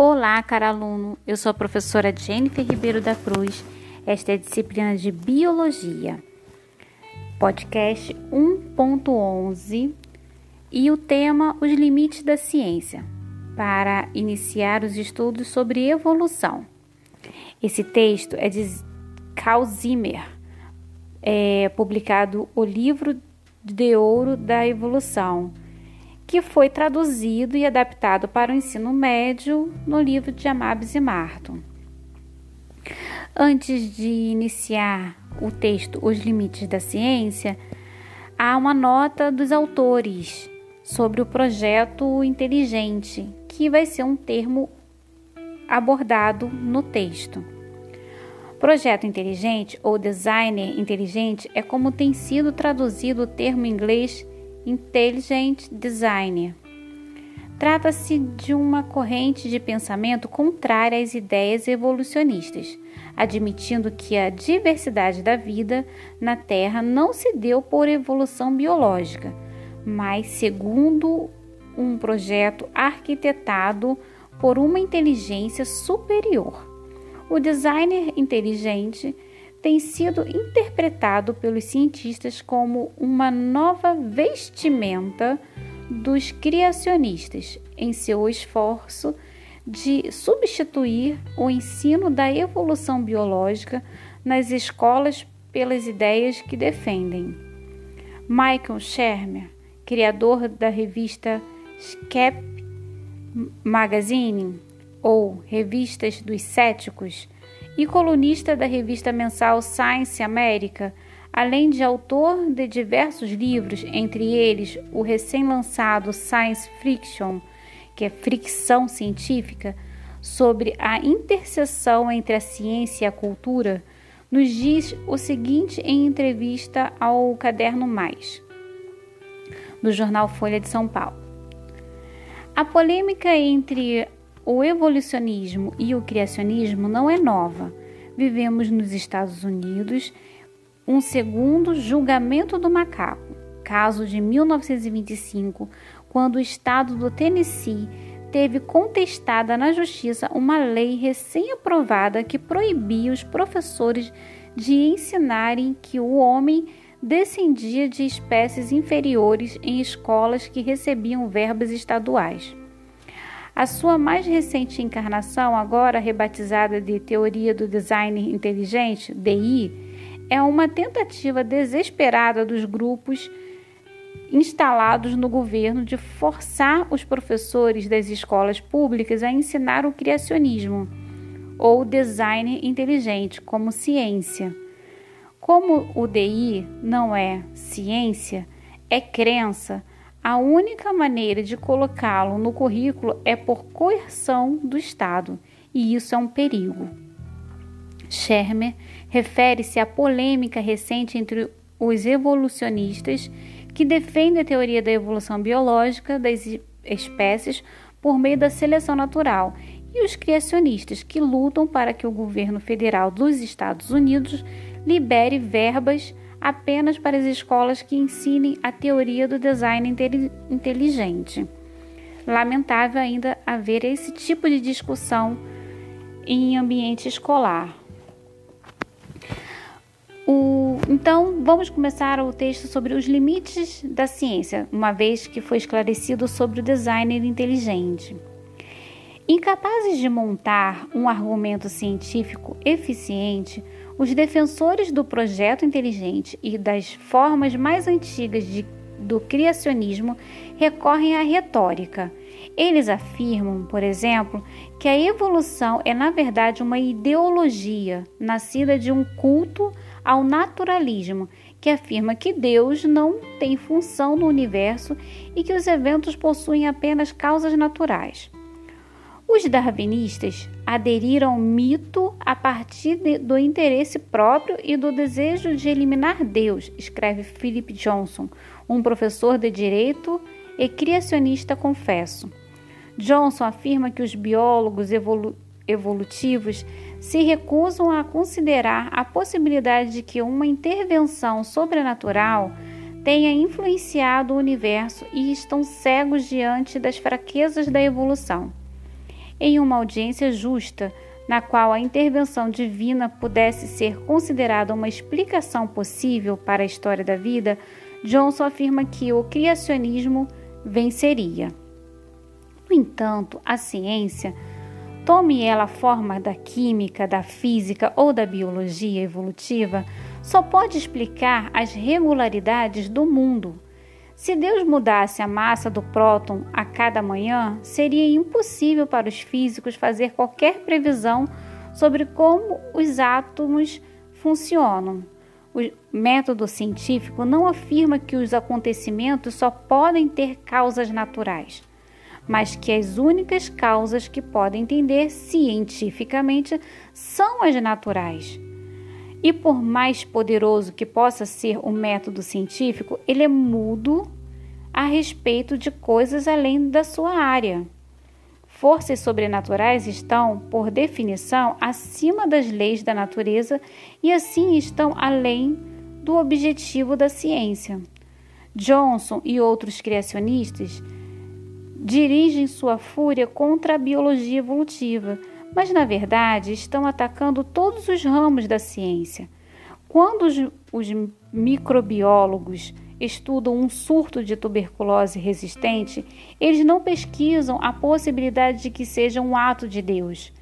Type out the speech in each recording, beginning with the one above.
Olá, caro aluno. Eu sou a professora Jennifer Ribeiro da Cruz. Esta é a disciplina de Biologia. Podcast 1.11 e o tema Os limites da ciência, para iniciar os estudos sobre evolução. Esse texto é de Carl Zimmer, é publicado o livro de ouro da evolução que foi traduzido e adaptado para o ensino médio no livro de Amabis e Marton. Antes de iniciar o texto Os Limites da Ciência, há uma nota dos autores sobre o projeto inteligente, que vai ser um termo abordado no texto. Projeto inteligente ou designer inteligente é como tem sido traduzido o termo em inglês Intelligent Design. Trata-se de uma corrente de pensamento contrária às ideias evolucionistas, admitindo que a diversidade da vida na Terra não se deu por evolução biológica, mas segundo um projeto arquitetado por uma inteligência superior. O designer inteligente tem sido interpretado pelos cientistas como uma nova vestimenta dos criacionistas em seu esforço de substituir o ensino da evolução biológica nas escolas pelas ideias que defendem. Michael Shermer, criador da revista Skep Magazine ou Revistas dos Céticos, e colunista da revista mensal Science America, além de autor de diversos livros, entre eles o recém-lançado Science Friction, que é fricção científica, sobre a interseção entre a ciência e a cultura, nos diz o seguinte em entrevista ao Caderno Mais, do jornal Folha de São Paulo. A polêmica entre o evolucionismo e o criacionismo não é nova. Vivemos nos Estados Unidos um segundo julgamento do macaco, caso de 1925, quando o estado do Tennessee teve contestada na justiça uma lei recém-aprovada que proibia os professores de ensinarem que o homem descendia de espécies inferiores em escolas que recebiam verbas estaduais. A sua mais recente encarnação, agora rebatizada de Teoria do Design Inteligente, DI, é uma tentativa desesperada dos grupos instalados no governo de forçar os professores das escolas públicas a ensinar o criacionismo ou design inteligente como ciência. Como o DI não é ciência, é crença, a única maneira de colocá-lo no currículo é por coerção do Estado, e isso é um perigo. Shermer refere-se à polêmica recente entre os evolucionistas que defendem a teoria da evolução biológica das espécies por meio da seleção natural e os criacionistas que lutam para que o governo federal dos Estados Unidos libere verbas apenas para as escolas que ensinem a teoria do design inteligente. Lamentável ainda haver esse tipo de discussão em ambiente escolar. O, então, vamos começar o texto sobre os limites da ciência, uma vez que foi esclarecido sobre o designer inteligente. Incapazes de montar um argumento científico eficiente, os defensores do projeto inteligente e das formas mais antigas de, do criacionismo recorrem à retórica. Eles afirmam, por exemplo, que a evolução é na verdade uma ideologia nascida de um culto ao naturalismo, que afirma que Deus não tem função no universo e que os eventos possuem apenas causas naturais. Os darwinistas aderiram ao mito a partir de, do interesse próprio e do desejo de eliminar Deus, escreve Philip Johnson, um professor de direito e criacionista confesso. Johnson afirma que os biólogos evolu evolutivos se recusam a considerar a possibilidade de que uma intervenção sobrenatural tenha influenciado o universo e estão cegos diante das fraquezas da evolução. Em uma audiência justa, na qual a intervenção divina pudesse ser considerada uma explicação possível para a história da vida, Johnson afirma que o criacionismo venceria. No entanto, a ciência, tome ela a forma da química, da física ou da biologia evolutiva, só pode explicar as regularidades do mundo. Se Deus mudasse a massa do próton a cada manhã, seria impossível para os físicos fazer qualquer previsão sobre como os átomos funcionam. O método científico não afirma que os acontecimentos só podem ter causas naturais mas que as únicas causas que podem entender cientificamente são as naturais. E por mais poderoso que possa ser o método científico, ele é mudo a respeito de coisas além da sua área. Forças sobrenaturais estão, por definição, acima das leis da natureza e assim estão além do objetivo da ciência. Johnson e outros criacionistas dirigem sua fúria contra a biologia evolutiva, mas na verdade estão atacando todos os ramos da ciência. Quando os, os microbiólogos estudam um surto de tuberculose resistente, eles não pesquisam a possibilidade de que seja um ato de Deus.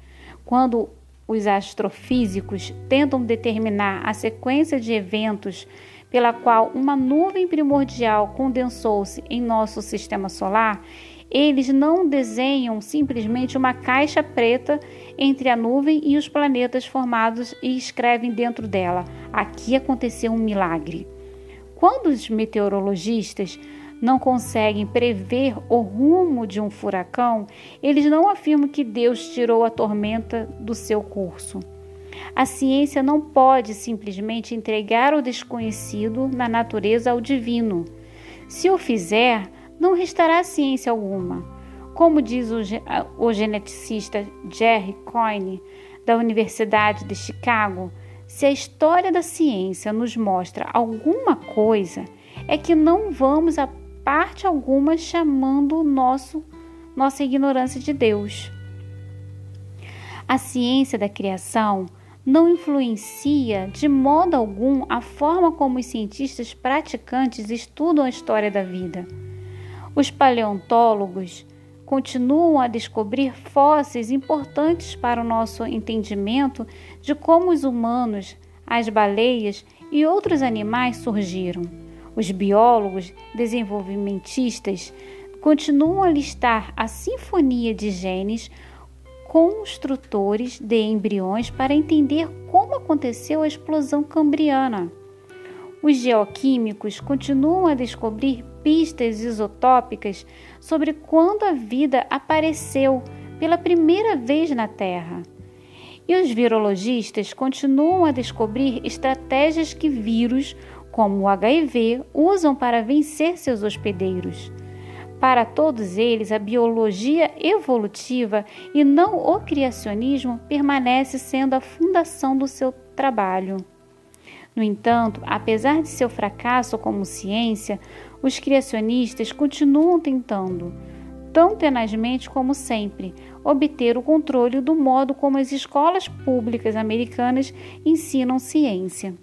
Quando os astrofísicos tentam determinar a sequência de eventos pela qual uma nuvem primordial condensou-se em nosso sistema solar, eles não desenham simplesmente uma caixa preta entre a nuvem e os planetas formados e escrevem dentro dela: aqui aconteceu um milagre. Quando os meteorologistas não conseguem prever o rumo de um furacão, eles não afirmam que Deus tirou a tormenta do seu curso. A ciência não pode simplesmente entregar o desconhecido na natureza ao divino. Se o fizer, não restará ciência alguma. Como diz o, o geneticista Jerry Coyne, da Universidade de Chicago, se a história da ciência nos mostra alguma coisa, é que não vamos a parte alguma chamando nosso, nossa ignorância de Deus. A ciência da criação não influencia de modo algum a forma como os cientistas praticantes estudam a história da vida. Os paleontólogos continuam a descobrir fósseis importantes para o nosso entendimento de como os humanos, as baleias e outros animais surgiram. Os biólogos desenvolvimentistas continuam a listar a sinfonia de genes construtores de embriões para entender como aconteceu a explosão cambriana. Os geoquímicos continuam a descobrir pistas isotópicas sobre quando a vida apareceu pela primeira vez na Terra. E os virologistas continuam a descobrir estratégias que vírus, como o HIV, usam para vencer seus hospedeiros. Para todos eles, a biologia evolutiva e não o criacionismo permanece sendo a fundação do seu trabalho. No entanto, apesar de seu fracasso como ciência, os criacionistas continuam tentando, tão tenazmente como sempre, obter o controle do modo como as escolas públicas americanas ensinam ciência.